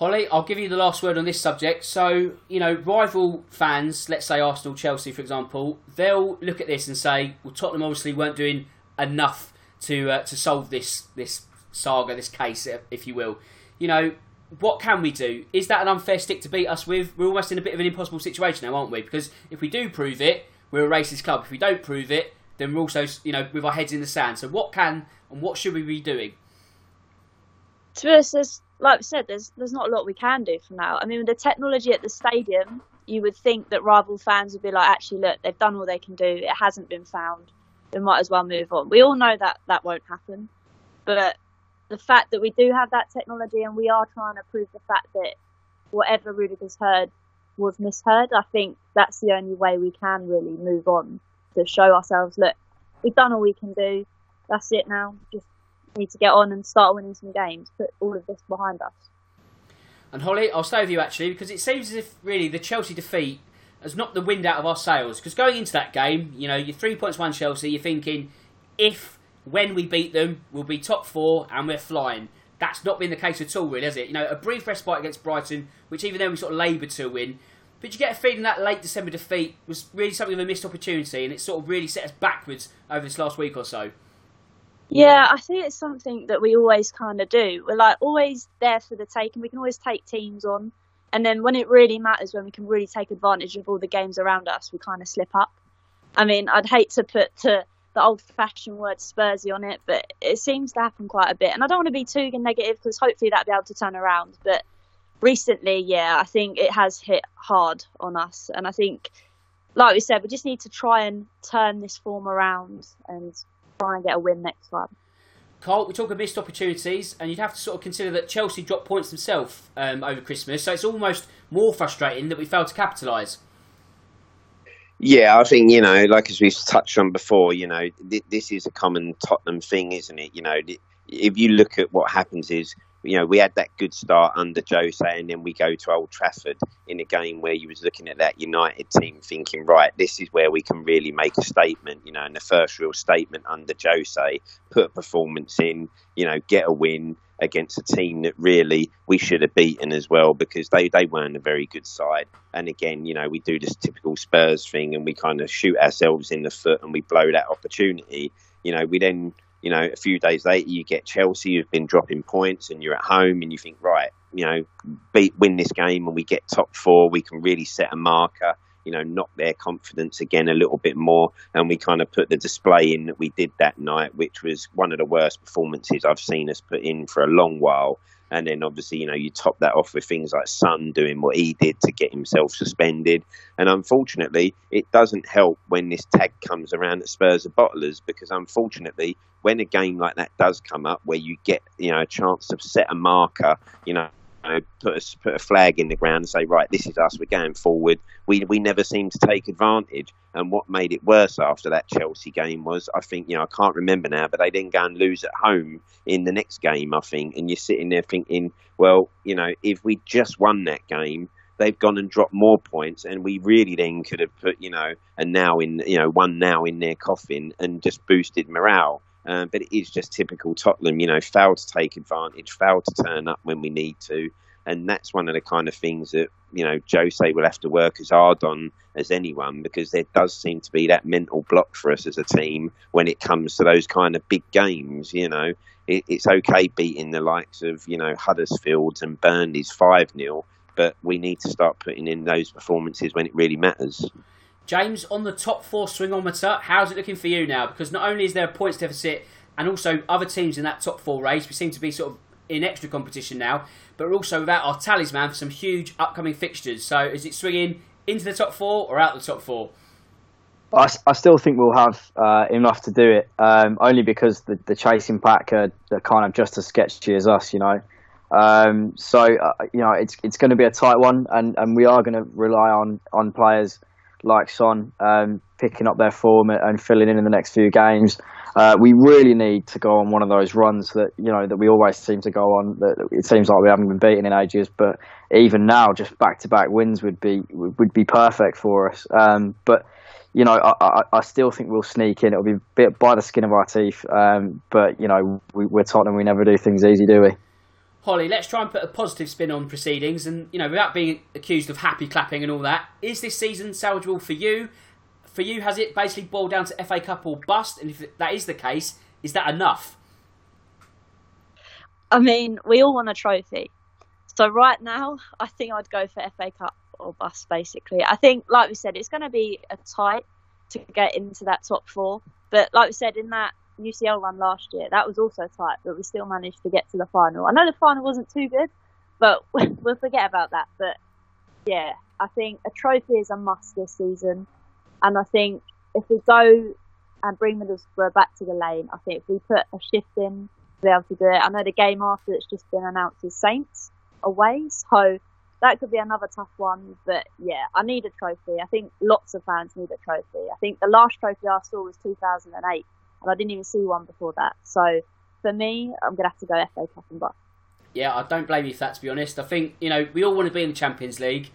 Holly, I'll give you the last word on this subject. So, you know, rival fans, let's say Arsenal, Chelsea, for example, they'll look at this and say, well, Tottenham obviously weren't doing enough to uh, to solve this this saga, this case, if you will. You know, what can we do? Is that an unfair stick to beat us with? We're almost in a bit of an impossible situation now, aren't we? Because if we do prove it, we're a racist club. If we don't prove it, then we're also, you know, with our heads in the sand. So, what can and what should we be doing? To honest, like I said, there's there's not a lot we can do for now. I mean, with the technology at the stadium, you would think that rival fans would be like, actually, look, they've done all they can do. It hasn't been found. We might as well move on. We all know that that won't happen, but the fact that we do have that technology and we are trying to prove the fact that whatever Rudiger's heard was misheard, I think that's the only way we can really move on to show ourselves, look, we've done all we can do. That's it now. Just need to get on and start winning some games. Put all of this behind us. And Holly, I'll stay with you actually because it seems as if really the Chelsea defeat has knocked the wind out of our sails. Because going into that game, you know, you're three points one Chelsea. You're thinking if when we beat them, we'll be top four and we're flying. That's not been the case at all, really, has it? You know, a brief respite against Brighton, which even then we sort of laboured to win. But you get a feeling that late December defeat was really something of a missed opportunity, and it sort of really set us backwards over this last week or so. Yeah, I think it's something that we always kind of do. We're like always there for the take, and We can always take teams on, and then when it really matters, when we can really take advantage of all the games around us, we kind of slip up. I mean, I'd hate to put to the old-fashioned word Spursy on it, but it seems to happen quite a bit. And I don't want to be too negative because hopefully that'll be able to turn around. But recently, yeah, I think it has hit hard on us, and I think, like we said, we just need to try and turn this form around and try and get a win next time. Carl, we talk of missed opportunities, and you'd have to sort of consider that Chelsea dropped points themselves um, over Christmas, so it's almost more frustrating that we failed to capitalise. Yeah, I think you know, like as we've touched on before, you know, th- this is a common Tottenham thing, isn't it? You know, if you look at what happens is you know, we had that good start under Jose, and then we go to Old Trafford in a game where you was looking at that United team thinking, right, this is where we can really make a statement, you know, and the first real statement under Jose, put a performance in, you know, get a win against a team that really we should have beaten as well because they, they weren't a very good side. And again, you know, we do this typical Spurs thing and we kind of shoot ourselves in the foot and we blow that opportunity. You know, we then you know, a few days later, you get Chelsea who've been dropping points, and you're at home, and you think, right, you know, beat win this game, and we get top four. We can really set a marker. You know, knock their confidence again a little bit more, and we kind of put the display in that we did that night, which was one of the worst performances I've seen us put in for a long while. And then obviously, you know, you top that off with things like Son doing what he did to get himself suspended. And unfortunately, it doesn't help when this tag comes around that Spurs are bottlers because unfortunately, when a game like that does come up where you get, you know, a chance to set a marker, you know, know, put a, put a flag in the ground and say, right, this is us, we're going forward. We, we never seem to take advantage. And what made it worse after that Chelsea game was, I think, you know, I can't remember now, but they didn't go and lose at home in the next game, I think. And you're sitting there thinking, well, you know, if we just won that game, they've gone and dropped more points, and we really then could have put, you know, a now in, you know, one now in their coffin and just boosted morale. Um, but it is just typical Tottenham, you know, fail to take advantage, fail to turn up when we need to. And that's one of the kind of things that, you know, Jose will have to work as hard on as anyone because there does seem to be that mental block for us as a team when it comes to those kind of big games, you know. It, it's okay beating the likes of, you know, Huddersfield and Burnley's 5 0, but we need to start putting in those performances when it really matters. James, on the top four swingometer, how's it looking for you now? Because not only is there a points deficit, and also other teams in that top four race, we seem to be sort of in extra competition now, but we're also without our talisman for some huge upcoming fixtures. So is it swinging into the top four or out the top four? I, I still think we'll have uh, enough to do it, um, only because the, the chasing pack are, are, kind of just as sketchy as us, you know. Um, so uh, you know it's it's going to be a tight one, and, and we are going to rely on on players like Son um, picking up their form and filling in in the next few games. Uh, we really need to go on one of those runs that you know that we always seem to go on. That it seems like we haven't been beaten in ages, but even now, just back to back wins would be would be perfect for us. Um, but you know, I, I, I, still think we'll sneak in. It'll be bit by the skin of our teeth. Um, but you know, we, we're Tottenham. We never do things easy, do we? Holly, let's try and put a positive spin on proceedings, and you know, without being accused of happy clapping and all that, is this season salvageable for you? For you, has it basically boiled down to FA Cup or bust? And if that is the case, is that enough? I mean, we all want a trophy. So right now, I think I'd go for FA Cup or bust. Basically, I think, like we said, it's going to be a tight to get into that top four. But like we said, in that UCL run last year. That was also tight, but we still managed to get to the final. I know the final wasn't too good, but (laughs) we'll forget about that. But yeah, I think a trophy is a must this season, and I think if we go and bring Middlesbrough back to the lane, I think if we put a shift in to be able to do it. I know the game after it's just been announced is Saints away, so that could be another tough one. But yeah, I need a trophy. I think lots of fans need a trophy. I think the last trophy I saw was 2008 and I didn't even see one before that. So for me, I'm gonna have to go FA Cup and bust. Yeah, I don't blame you for that. To be honest, I think you know we all want to be in the Champions League,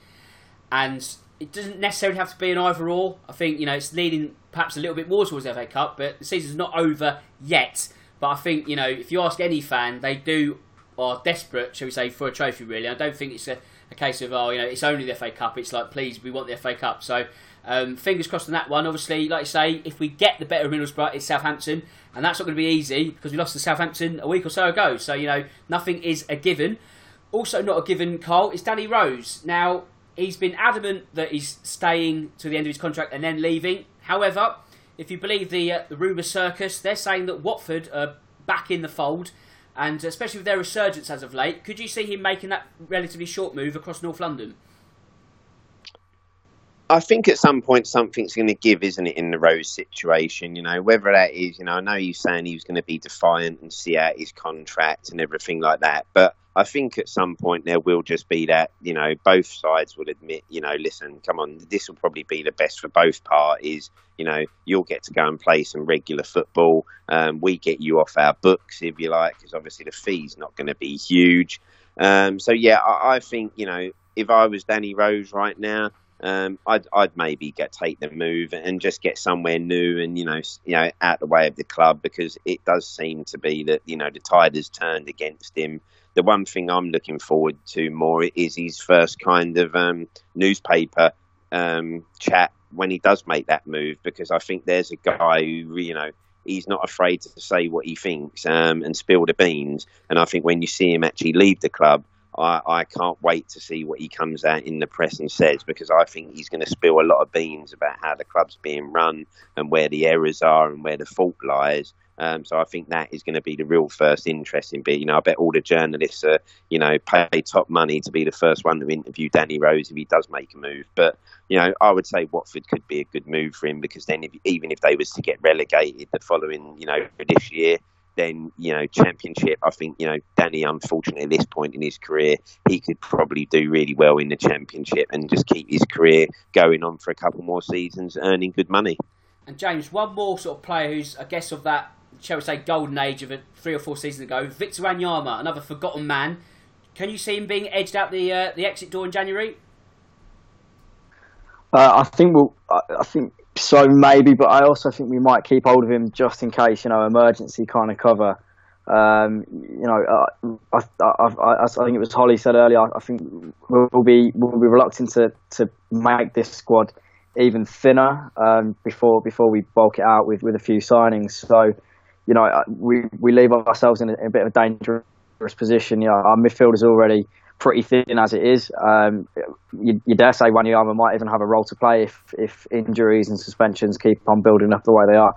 and it doesn't necessarily have to be an either or. I think you know it's leading perhaps a little bit more towards FA Cup, but the season's not over yet. But I think you know if you ask any fan, they do are desperate, shall we say, for a trophy. Really, I don't think it's a, a case of oh you know it's only the FA Cup. It's like please we want the FA Cup. So um, fingers crossed on that one. Obviously, like I say, if we get the better of Middlesbrough, it's Southampton, and that's not going to be easy because we lost to Southampton a week or so ago. So you know, nothing is a given. Also, not a given, Carl, is Danny Rose. Now, he's been adamant that he's staying to the end of his contract and then leaving. However, if you believe the uh, the rumour circus, they're saying that Watford are back in the fold, and especially with their resurgence as of late, could you see him making that relatively short move across North London? I think at some point something's going to give, isn't it, in the Rose situation? You know, whether that is, you know, I know you're saying he was going to be defiant and see out his contract and everything like that, but I think at some point there will just be that, you know, both sides will admit, you know, listen, come on, this will probably be the best for both parties. You know, you'll get to go and play some regular football. Um, we get you off our books, if you like, because obviously the fee's not going to be huge. Um, so, yeah, I, I think, you know, if I was Danny Rose right now, um, I'd, I'd maybe get take the move and just get somewhere new and you know you know out the way of the club because it does seem to be that you know the tide has turned against him. The one thing I'm looking forward to more is his first kind of um, newspaper um, chat when he does make that move because I think there's a guy who you know he's not afraid to say what he thinks um, and spill the beans. And I think when you see him actually leave the club, I, I can't wait to see what he comes out in the press and says because I think he's going to spill a lot of beans about how the club's being run and where the errors are and where the fault lies. Um, so I think that is going to be the real first interesting bit. You know, I bet all the journalists are, you know, pay top money to be the first one to interview Danny Rose if he does make a move. But you know, I would say Watford could be a good move for him because then, if, even if they was to get relegated the following, you know, this year, then you know championship. I think you know Danny, unfortunately, at this point in his career, he could probably do really well in the championship and just keep his career going on for a couple more seasons, earning good money. And James, one more sort of player who's, I guess, of that shall we say golden age of a three or four seasons ago, Victor Wanyama, another forgotten man. Can you see him being edged out the uh, the exit door in January? Uh, I think we'll. I think so maybe, but I also think we might keep hold of him just in case, you know, emergency kind of cover. Um, you know, uh, I, I, I, I, think it was Holly said earlier. I think we'll be we'll be reluctant to, to make this squad even thinner um, before before we bulk it out with, with a few signings. So, you know, uh, we we leave ourselves in a, in a bit of a dangerous position. You know, our midfield is already pretty thin as it is. Um, you, you, dare say Wanyama might even have a role to play if, if injuries and suspensions keep on building up the way they are.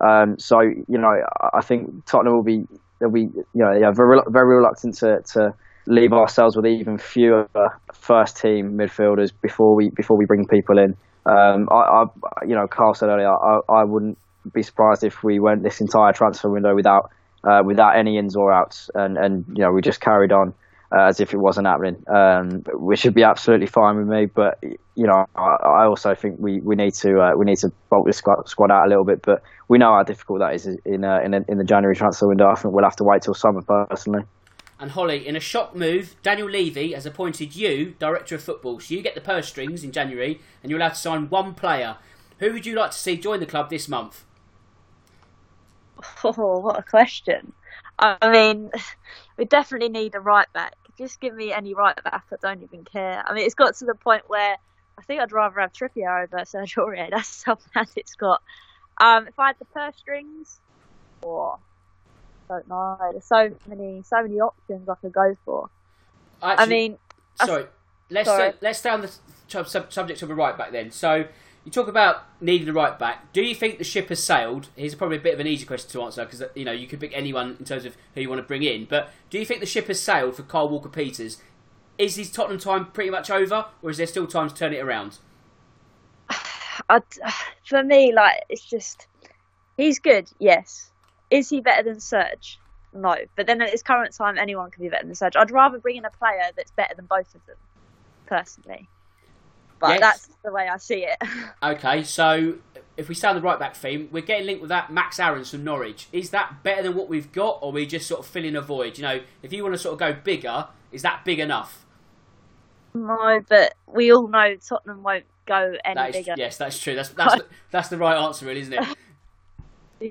Um, so you know, I think Tottenham will be they'll be you know yeah, very very reluctant to, to leave ourselves with even fewer first team midfielders before we before we bring people in. Um, I, I, you know, Carl said earlier, I, I wouldn't be surprised if we went this entire transfer window without uh, without any ins or outs, and, and you know we just carried on uh, as if it wasn't happening, um, which should be absolutely fine with me. But you know, I, I also think we, we need to uh, we need to bulk the squad, squad out a little bit. But we know how difficult that is in uh, in, in the January transfer window. I think we'll have to wait till summer personally. And Holly, in a shock move, Daniel Levy has appointed you director of football. So you get the purse strings in January, and you're allowed to sign one player. Who would you like to see join the club this month? (laughs) Oh, what a question! I mean, (laughs) we definitely need a right back. Just give me any right back. I don't even care. I mean, it's got to the point where I think I'd rather have Trippier over Sergio Aurier. (laughs) That's how bad it's got. Um, if I had the purse strings, or oh, don't know. There's so many, so many options I could go for. Actually, I mean, sorry. Let's sorry. Uh, let's stay on the sub- subject of a right back then. So you talk about needing a right back. Do you think the ship has sailed? Here's probably a bit of an easy question to answer because you know you could pick anyone in terms of who you want to bring in. But do you think the ship has sailed for Kyle Walker Peters? Is his Tottenham time pretty much over, or is there still time to turn it around? (sighs) I, (sighs) for me, like it's just he's good. Yes, is he better than Serge? No, but then at his current time, anyone can be better than Serge. I'd rather bring in a player that's better than both of them, personally. But Yes. that's the way I see it. (laughs) Okay, so if we stay on the right back theme, we're getting linked with that Max Aarons from Norwich. Is that better than what we've got, or are we just sort of filling a void? You know, if you want to sort of go bigger, is that big enough? no, but we all know Tottenham won't go any That is, bigger. yes, that's true. That's that's the, (laughs) that's the right answer, really, isn't it?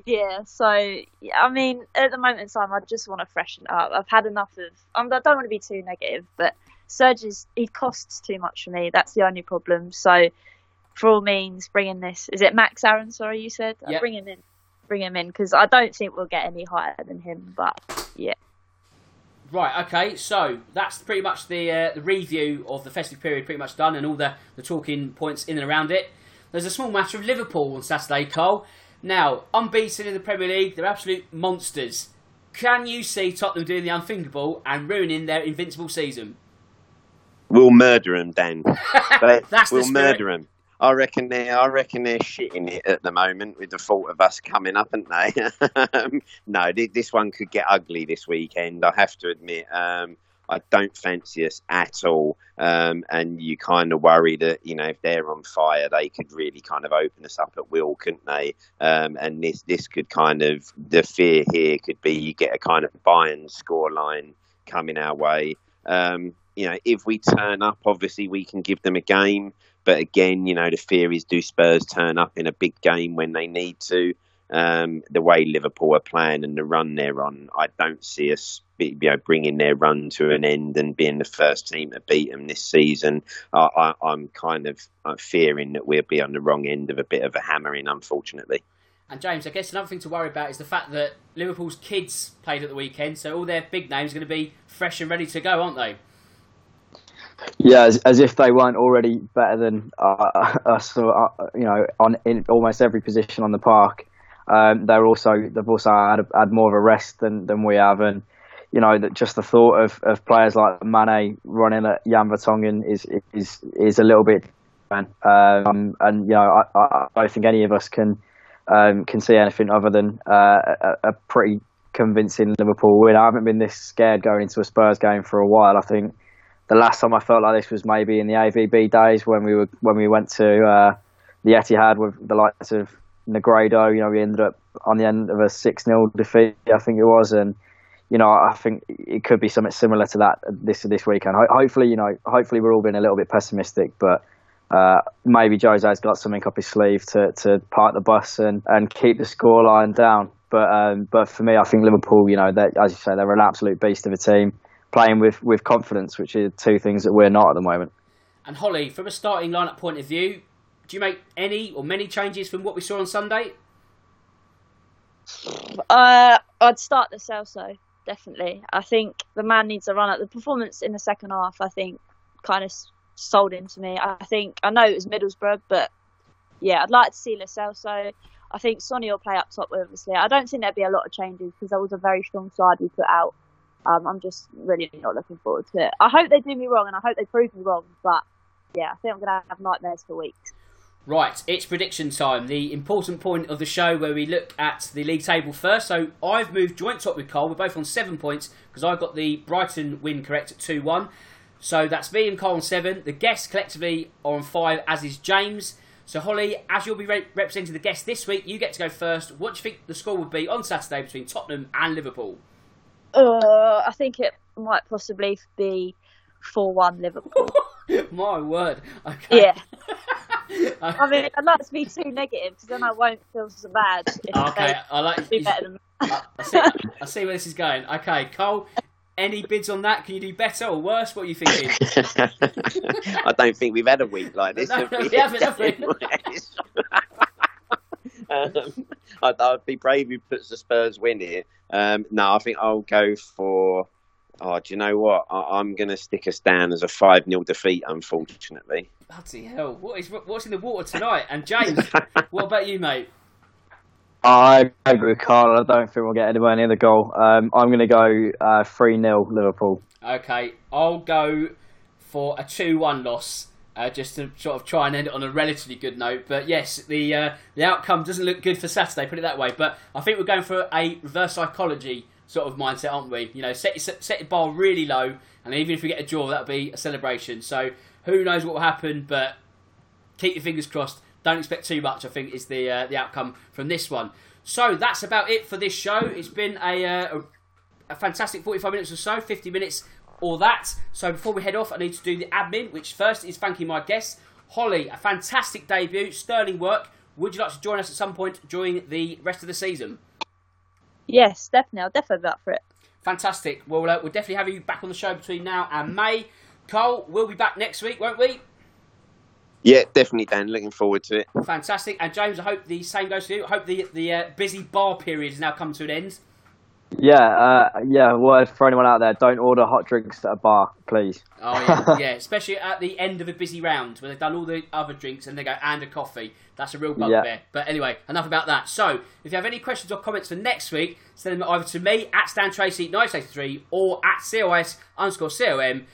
Yeah, so yeah, I mean, at the moment in time, I just want to freshen up. I've had enough of. I don't want to be too negative, but Serge is he costs too much for me. That's the only problem. So, for all means, bring in this. Is it Max Aaron? Sorry, you said. Uh, Yep. Bring him in. Bring him in because I don't think we'll get any higher than him. But yeah, Right, okay, so that's pretty much the uh, the review of the festive period pretty much done and all the, the talking points in and around it. There's a small matter of Liverpool on Saturday, Cole. Now, unbeaten in the Premier League, they're absolute monsters. Can you see Tottenham doing the unthinkable and ruining their invincible season? We'll murder them, Dan. (laughs) But That's we'll spirit. murder them. I reckon they're. I reckon they're shitting it at the moment with the thought of us coming up, aren't they? (laughs) Um, no, this one could get ugly this weekend. I have to admit. Um, I don't fancy us at all, um, and you kind of worry that you know if they're on fire, they could really kind of open us up at will, couldn't they? Um, and this this could kind of the fear here could be you get a kind of Bayern scoreline coming our way. Um, you know, if we turn up, obviously we can give them a game. But again, you know, the fear is do Spurs turn up in a big game when they need to? Um, the way Liverpool are playing and the run they're on, I don't see us, you know, bringing their run to an end and being the first team to beat them this season. I, I'm kind of uh, fearing that we'll be on the wrong end of a bit of a hammering, unfortunately. And James, I guess another thing to worry about is the fact that Liverpool's kids played at the weekend, so all their big names are going to be fresh and ready to go, aren't they? Yeah, as, as if they weren't already better than uh, (laughs) us, uh, you know, on in almost every position on the park. Um, they're also they've also had, had more of a rest than, than we have, and you know that just the thought of, of players like Mane running at Jan Vertonghen is is is a little bit, um, and you know I, I I don't think any of us can um, can see anything other than uh, a, a pretty convincing Liverpool win. I haven't been this scared going into a Spurs game for a while. I think the last time I felt like this was maybe in the AVB days when we were when we went to uh, the Etihad with the likes of Negredo. You know, we ended up on the end of a six 0 defeat, I think it was, and you know, I think it could be something similar to that this this weekend. Ho- hopefully, you know, hopefully we're all being a little bit pessimistic, but. Uh, maybe Jose's got something up his sleeve to, to park the bus and, and keep the scoreline down. But um, but for me, I think Liverpool, you know, as you say, they're an absolute beast of a team playing with, with confidence, which are two things that we're not at the moment. And Holly, from a starting lineup point of view, do you make any or many changes from what we saw on Sunday? Uh, I'd start Lo Celso definitely. I think the man needs a run at the performance in the second half. I think kind of sold into me. I think I know it was Middlesbrough, but yeah, I'd like to see Lo Celso. I think Sonny will play up top. Obviously, I don't think there'd be a lot of changes because that was a very strong side we put out. Um, I'm just really not looking forward to it. I hope they do me wrong, and I hope they prove me wrong. But yeah, I think I'm gonna have nightmares for weeks. Right, it's prediction time, the important point of the show where we look at the league table first. So I've moved joint top with Cole. We're both on seven points because I got the Brighton win correct at 2 1. So that's me and Cole on seven. The guests collectively are on five, as is James. So Holly, as you'll be re- representing the guests this week, you get to go first. What do you think the score would be on Saturday between Tottenham and Liverpool? Uh, I think it might possibly be 4 1 Liverpool. (laughs) My word. Okay. Yeah. (laughs) I mean, I'd like to be too negative because then I won't feel so bad. If Okay, I like. they do better than. I, I see, I see where this is going. Okay, Cole, any bids on that? Can you do better or worse? What are you thinking? (laughs) I don't think we've had a week like this. No, have we? we haven't, have we? Um, (laughs) I'd, I'd be brave who puts the Spurs win here. Um, no, I think I'll go for. Oh, do you know what? I, I'm going to stick us down as a 5 0 defeat, unfortunately. Bloody hell! What is what's in the water tonight? And James, (laughs) what about you, mate? I agree with Carl. I don't think we'll get anywhere near the goal. Um, I'm going to go uh, 3 0 Liverpool. Okay, I'll go for a two-one loss. Uh, just to sort of try and end it on a relatively good note, but yes, the uh, the outcome doesn't look good for Saturday. Put it that way. But I think we're going for a reverse psychology sort of mindset, aren't we? You know, set your, set your bar really low, and even if we get a draw, that'll be a celebration. So who knows what will happen? But keep your fingers crossed. Don't expect too much. I think is the uh, the outcome from this one. So that's about it for this show. It's been a, uh, a, a fantastic 45 minutes or so, 50 minutes or that. So before we head off, I need to do the admin, which first is thanking my guests. Holly, a fantastic debut, sterling work. Would you like to join us at some point during the rest of the season? Yes, definitely. I'll definitely be up for it. Fantastic. Well, uh, we'll definitely have you back on the show between now and May. Cole, we'll be back next week, won't we? Yeah, definitely, Dan. Looking forward to it. Fantastic. And James, I hope the same goes to you. I hope the the uh, busy bar period has now come to an end. Yeah, uh, yeah. Word for anyone out there: don't order hot drinks at a bar, please. Oh yeah, (laughs) yeah. Especially at the end of a busy round where they've done all the other drinks and they go and a coffee. That's a real bugbear. Yeah. But anyway, enough about that. So, if you have any questions or comments for next week, send them either to me at Dan Tracy 983 or at COYS underscore COM.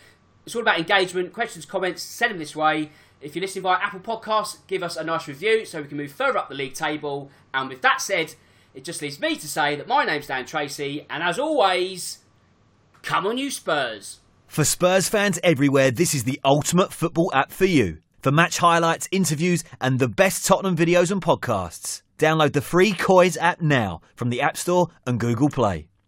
It's all about engagement, questions, comments. Send them this way. If you're listening via Apple Podcasts, give us a nice review so we can move further up the league table. And with that said, it just leaves me to say that my name's Dan Tracy, and as always, come on, you Spurs. For Spurs fans everywhere, this is the ultimate football app for you. For match highlights, interviews, and the best Tottenham videos and podcasts, download the free Coys app now from the App Store and Google Play.